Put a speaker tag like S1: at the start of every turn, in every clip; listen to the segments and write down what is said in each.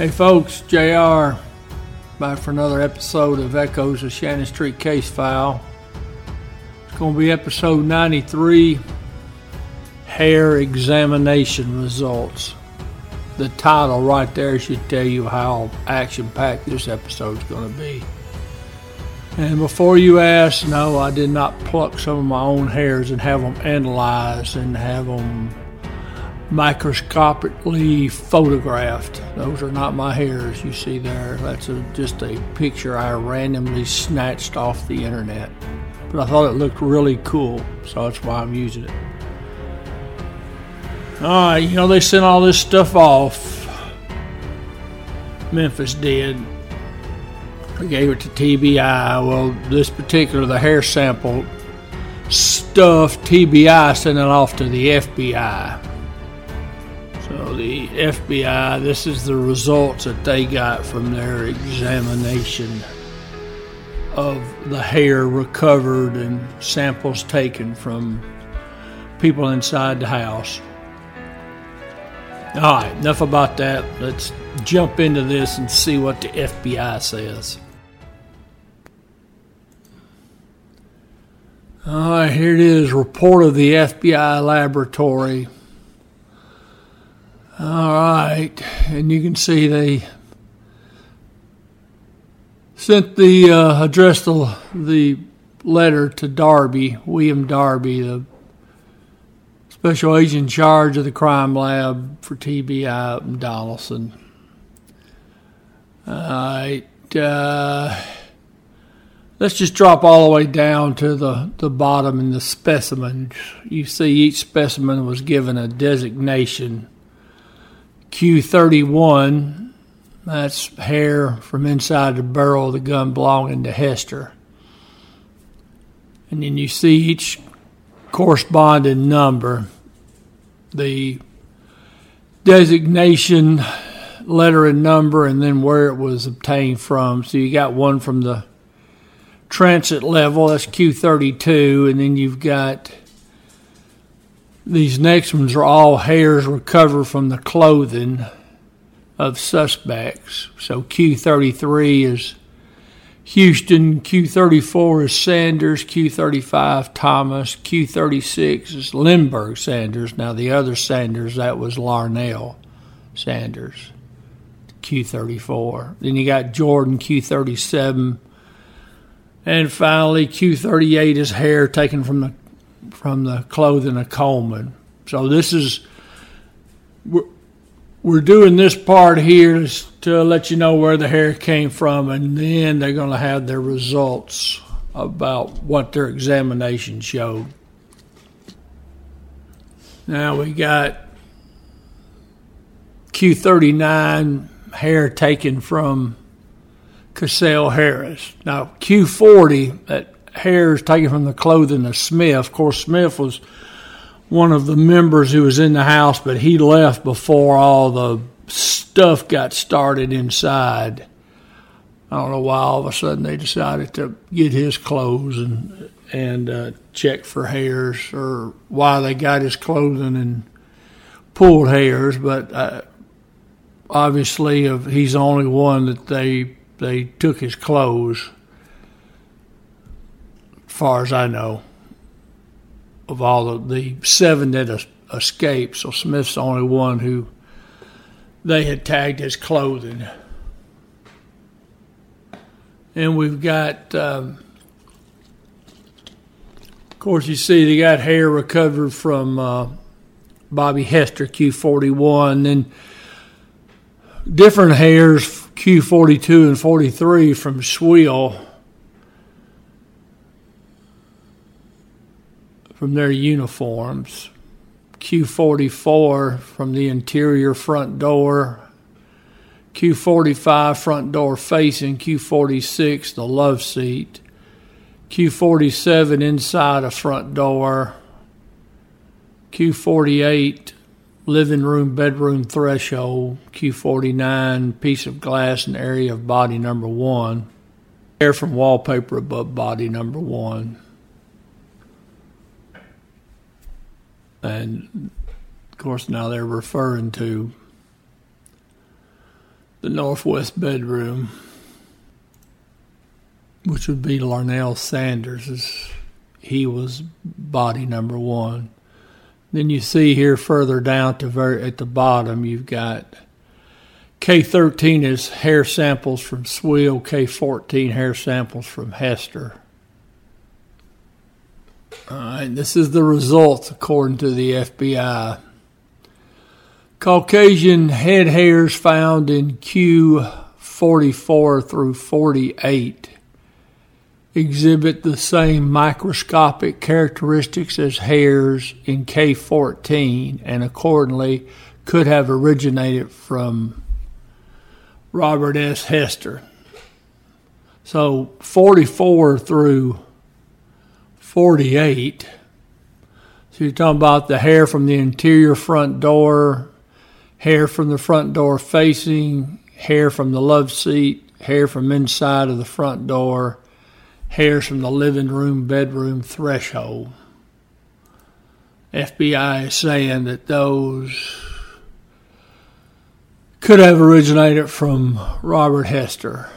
S1: Hey folks, JR back for another episode of Echoes of Shannon Street Case File. It's going to be episode 93 Hair Examination Results. The title right there should tell you how action packed this episode is going to be. And before you ask, no, I did not pluck some of my own hairs and have them analyzed and have them microscopically photographed. Those are not my hairs you see there. That's a, just a picture I randomly snatched off the internet. But I thought it looked really cool, so that's why I'm using it. Alright, you know, they sent all this stuff off. Memphis did. They gave it to TBI. Well, this particular, the hair sample stuff, TBI sent it off to the FBI. The FBI, this is the results that they got from their examination of the hair recovered and samples taken from people inside the house. All right, enough about that. Let's jump into this and see what the FBI says. All right, here it is report of the FBI laboratory all right, and you can see they sent the uh, addressed the, the letter to Darby, William Darby, the special agent in charge of the crime lab for TBI up in Donaldson. All right, uh, let's just drop all the way down to the, the bottom in the specimens. You see, each specimen was given a designation Q31, that's hair from inside the barrel of the gun belonging to Hester. And then you see each corresponding number, the designation, letter and number, and then where it was obtained from. So you got one from the transit level, that's Q32, and then you've got these next ones are all hairs recovered from the clothing of suspects. So Q33 is Houston, Q34 is Sanders, Q35 Thomas, Q36 is Lindberg Sanders. Now the other Sanders that was Larnell Sanders, Q34. Then you got Jordan Q37, and finally Q38 is hair taken from the from the clothing of Coleman. So this is we're, we're doing this part here to let you know where the hair came from, and then they're going to have their results about what their examination showed. Now we got Q39 hair taken from Cassell Harris. Now Q40 that hairs taken from the clothing of Smith. Of course, Smith was one of the members who was in the house, but he left before all the stuff got started inside. I don't know why all of a sudden they decided to get his clothes and and uh, check for hairs, or why they got his clothing and pulled hairs. But uh, obviously, he's the only one that they they took his clothes far as I know, of all of the seven that escaped. So Smith's the only one who they had tagged his clothing. And we've got, um, of course, you see they got hair recovered from uh, Bobby Hester, Q41, then different hairs, Q42 and 43 from Schwill from their uniforms. Q44 from the interior front door. Q45 front door facing. Q46 the love seat. Q47 inside a front door. Q48 living room, bedroom threshold. Q49 piece of glass and area of body number one. air from wallpaper above body number one. And of course, now they're referring to the northwest bedroom, which would be Larnell Sanders, he was body number one. Then you see here further down to very at the bottom, you've got K13 is hair samples from Schwill, K14 hair samples from Hester. All right, this is the results according to the FBI. Caucasian head hairs found in Q44 through 48 exhibit the same microscopic characteristics as hairs in K14 and accordingly could have originated from Robert S. Hester. So 44 through 48. So you're talking about the hair from the interior front door, hair from the front door facing, hair from the love seat, hair from inside of the front door, hairs from the living room, bedroom threshold. FBI is saying that those could have originated from Robert Hester.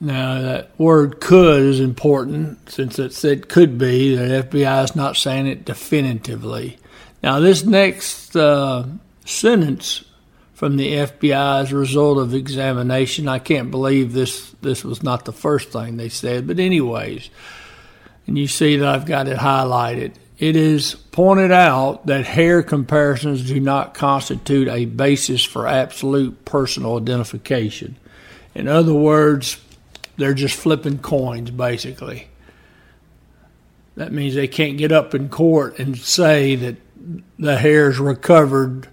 S1: Now, that word could is important since it said could be. The FBI is not saying it definitively. Now, this next uh, sentence from the FBI a result of examination, I can't believe this, this was not the first thing they said, but, anyways, and you see that I've got it highlighted. It is pointed out that hair comparisons do not constitute a basis for absolute personal identification. In other words, they're just flipping coins, basically. That means they can't get up in court and say that the hair's recovered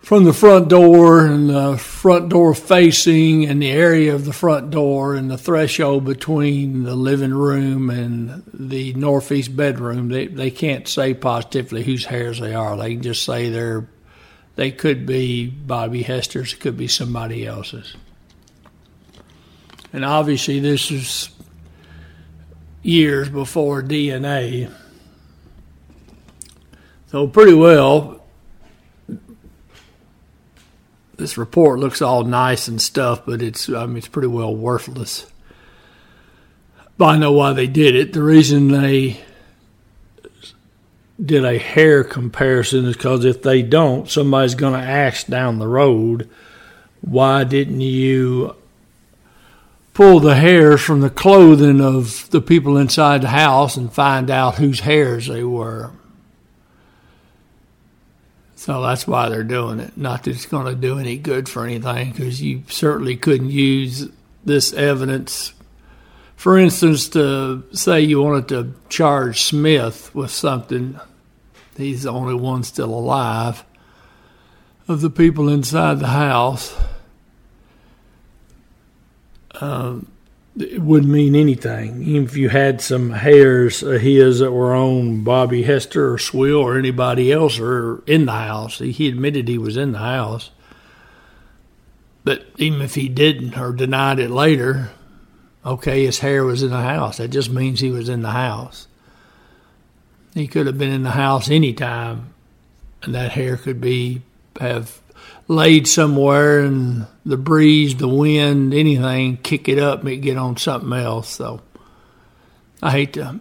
S1: from the front door and the front door facing and the area of the front door and the threshold between the living room and the northeast bedroom. They they can't say positively whose hairs they are. They can just say they're they could be Bobby Hester's, it could be somebody else's. And obviously, this is years before DNA. So, pretty well, this report looks all nice and stuff, but it's, I mean, it's pretty well worthless. But I know why they did it. The reason they did a hair comparison is because if they don't, somebody's going to ask down the road, why didn't you pull the hairs from the clothing of the people inside the house and find out whose hairs they were. So that's why they're doing it. Not that it's going to do any good for anything, because you certainly couldn't use this evidence. For instance, to say you wanted to charge Smith with something, he's the only one still alive, of the people inside the house um, it wouldn't mean anything. Even if you had some hairs of his that were on Bobby Hester or Schwill or anybody else or in the house, he admitted he was in the house. But even if he didn't or denied it later, okay, his hair was in the house. That just means he was in the house. He could have been in the house any time, and that hair could be have laid somewhere and the breeze, the wind, anything, kick it up, make it get on something else. So I hate to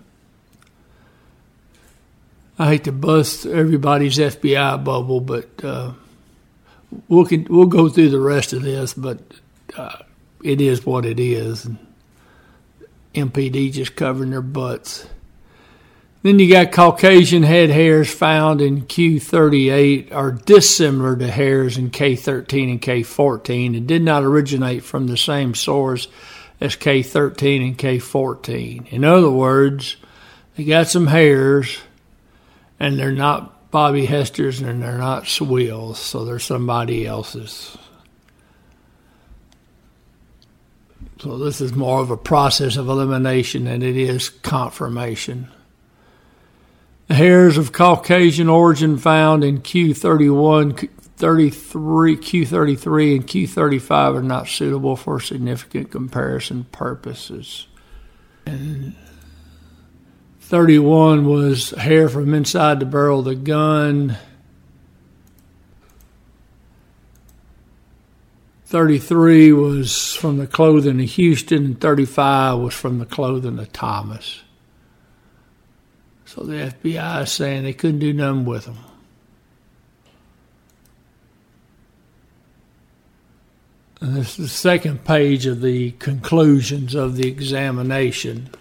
S1: I hate to bust everybody's FBI bubble, but uh, we'll we'll go through the rest of this. But uh, it is what it is. And MPD just covering their butts. Then you got Caucasian head hairs found in Q38 are dissimilar to hairs in K13 and K14 and did not originate from the same source as K13 and K14. In other words, they got some hairs and they're not Bobby Hester's and they're not Schwill's, so they're somebody else's. So this is more of a process of elimination than it is confirmation. The hairs of Caucasian origin found in Q31, 33, Q33, and Q35 are not suitable for significant comparison purposes. And 31 was hair from inside the barrel of the gun. 33 was from the clothing of Houston, and 35 was from the clothing of Thomas. So the FBI is saying they couldn't do nothing with them. And this is the second page of the conclusions of the examination.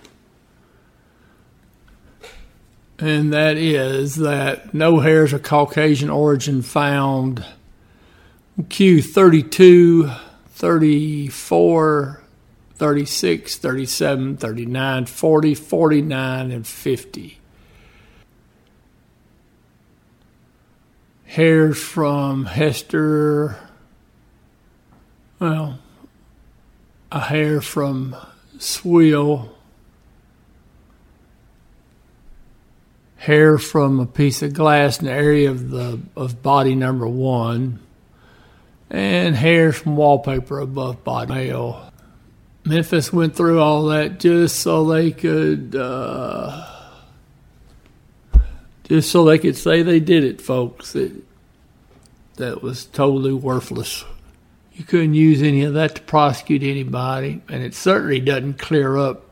S1: And that is that no hairs of Caucasian origin found Q 32, 34, 36, 37, 39, 40, 49, and 50. Hairs from Hester, well, a hair from Schwill, hair from a piece of glass in the area of the of body number one and hairs from wallpaper above body mail. Memphis went through all that just so they could, uh, just so they could say they did it, folks. It, that was totally worthless. You couldn't use any of that to prosecute anybody, and it certainly doesn't clear up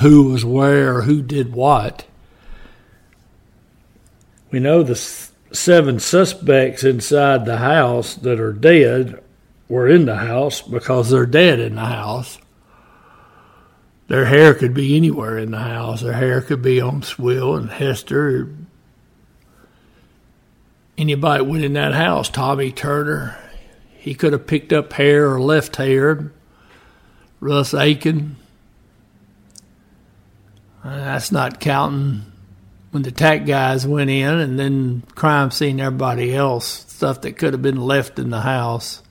S1: who was where or who did what. We know the seven suspects inside the house that are dead were in the house because they're dead in the house. Their hair could be anywhere in the house. Their hair could be on Schwill and Hester. Anybody went in that house, Tommy Turner, he could have picked up hair or left hair. Russ Aiken. Uh, that's not counting when the attack guys went in and then crime scene everybody else stuff that could have been left in the house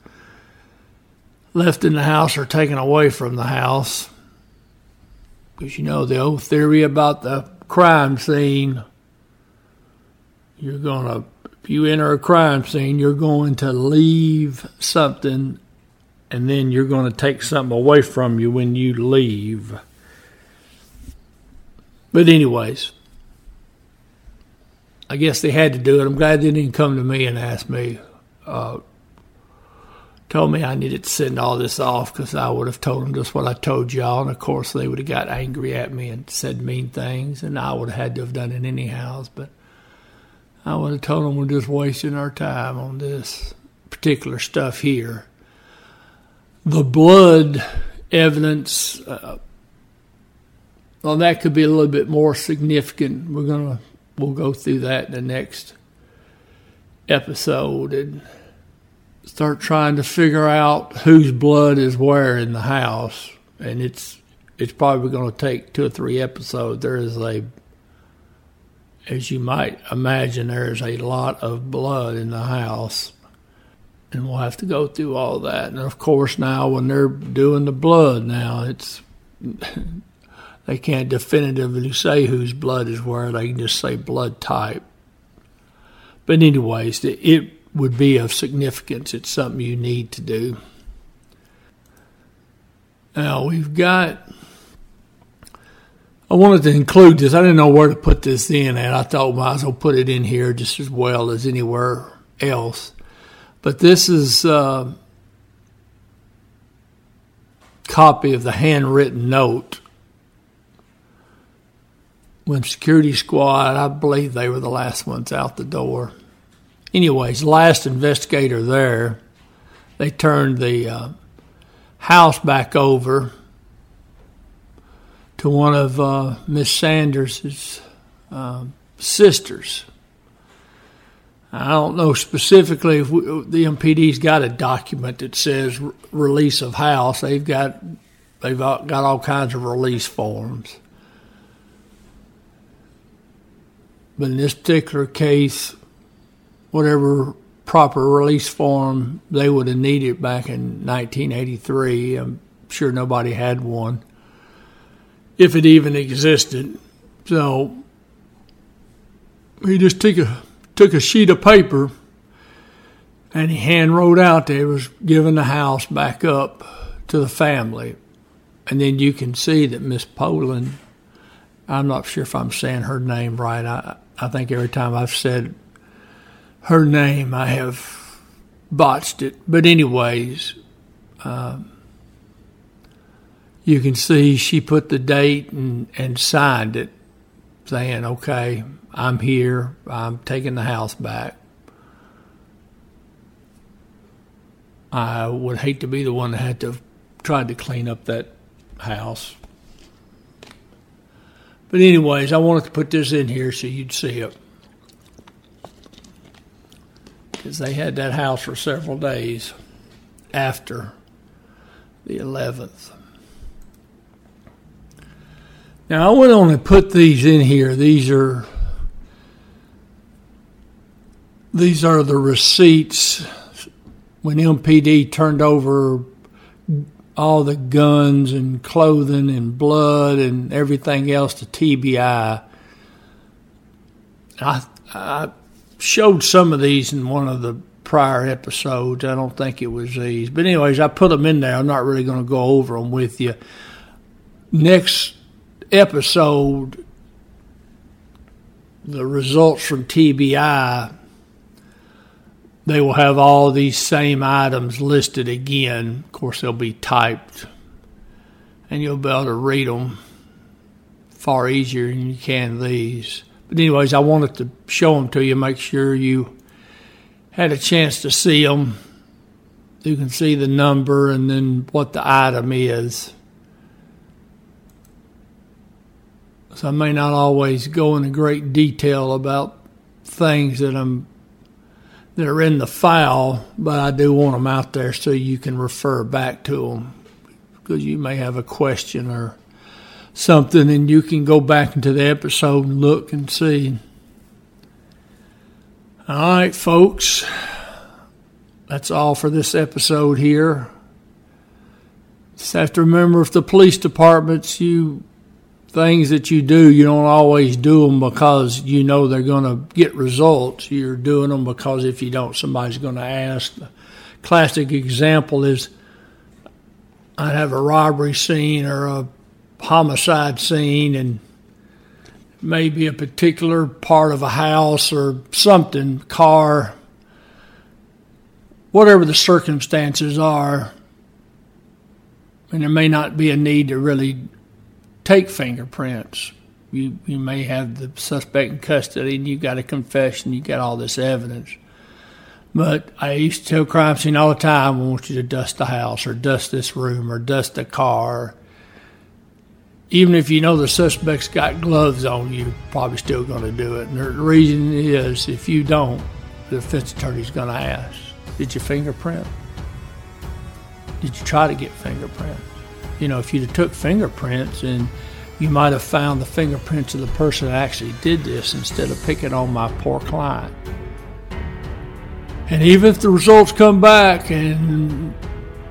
S1: left in the house or taken away from the house because you know the old theory about the crime scene you're going to if you enter a crime scene you're going to leave something and then you're going to take something away from you when you leave but anyways I guess they had to do it. I'm glad they didn't come to me and ask me. Uh, told me I needed to send all this off because I would have told them just what I told y'all, and of course they would have got angry at me and said mean things, and I would have had to have done it anyhow. But I would have told them we're just wasting our time on this particular stuff here. The blood evidence, uh, well, that could be a little bit more significant. We're going to we'll go through that in the next episode and start trying to figure out whose blood is where in the house. And it's it's probably going to take two or three episodes. There is a, as you might imagine, there is a lot of blood in the house. And we'll have to go through all that. And of course, now when they're doing the blood, now it's they can't definitively say whose blood is where. They can just say blood type. But anyways, it would be of significance. It's something you need to do. Now we've got. I wanted to include this. I didn't know where to put this in, and I thought might as well put it in here just as well as anywhere else. But this is a uh, copy of the handwritten note when security squad, I believe they were the last ones out the door. Anyways, last investigator there, they turned the uh, house back over to one of uh, Miss Sanders's uh, sisters. I don't know specifically if we, the MPD's got a document that says release of house. They've got they've got all kinds of release forms. But in this particular case, whatever proper release form they would have needed back in 1983, I'm sure nobody had one, if it even existed. So he just took a took a sheet of paper and he hand wrote out that he was giving the house back up to the family. And then you can see that Miss Poland, I'm not sure if I'm saying her name right. I, I think every time I've said her name, I have botched it. But, anyways, um, you can see she put the date and, and signed it, saying, okay, I'm here, I'm taking the house back. I would hate to be the one that had to try to clean up that house. But, anyways, I wanted to put this in here so you'd see it. Because they had that house for several days after the 11th. Now, I went on and put these in here. These are. These are the receipts when MPD turned over all the guns and clothing and blood and everything else to TBI. I, I showed some of these in one of the prior episodes. I don't think it was these. But, anyways, I put them in there. I'm not really going to go over them with you. Next episode, the results from TBI they will have all these same items listed again. Of course, they'll be typed, and you'll be able to read them far easier than you can these. But, anyways, I wanted to show them to you, make sure you had a chance to see them. You can see the number and then what the item is. So, I may not always go into great detail about things that I'm that are in the file, but I do want them out there so you can refer back to them because you may have a question or something and you can go back into the episode and look and see. All right, folks, that's all for this episode here. Just have to remember if the police departments, you things that you do, you don't always do them because you know they're going to get results. You're doing them because if you don't, somebody's going to ask. The classic example is I'd have a robbery scene or a homicide scene, and maybe a particular part of a house or something, car, whatever the circumstances are. And there may not be a need to really take fingerprints. You you may have the suspect in custody and you've got a confession, you've got all this evidence. But I used to tell crime scene all the time, I want you to dust the house or dust this room or dust the car. Even if you know the suspect's got gloves on, you're probably still going to do it. And the reason is if you don't, the defense attorney's going to ask, Did you fingerprint? Did you try to get fingerprints? you know, if you'd have took fingerprints and you might have found the fingerprints of the person that actually did this instead of picking on my poor client. And even if the results come back and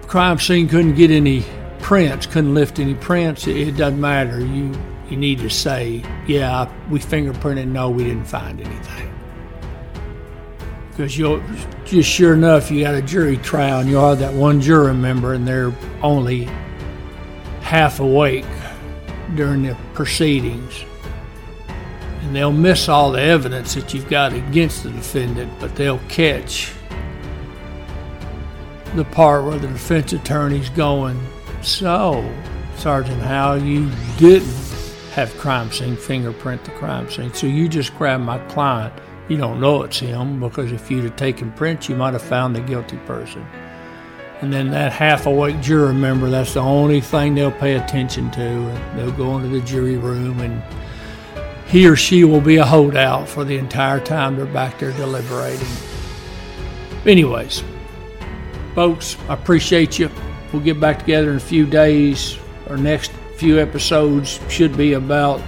S1: crime scene couldn't get any prints, couldn't lift any prints, it, it doesn't matter. You you need to say, yeah, we fingerprinted, no, we didn't find anything. Because you'll just sure enough, you got a jury trial and you'll have that one jury member and they're only half awake during the proceedings. And they'll miss all the evidence that you've got against the defendant, but they'll catch the part where the defense attorney's going, So, Sergeant Howe, you didn't have crime scene fingerprint the crime scene. So you just grabbed my client. You don't know it's him because if you'd have taken prints, you might have found the guilty person. And then that half awake jury member, that's the only thing they'll pay attention to. They'll go into the jury room and he or she will be a holdout for the entire time they're back there deliberating. Anyways, folks, I appreciate you. We'll get back together in a few days. Our next few episodes should be about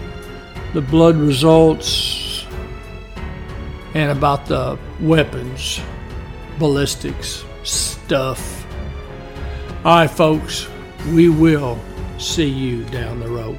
S1: the blood results and about the weapons, ballistics stuff all right, folks, we will see you down the road.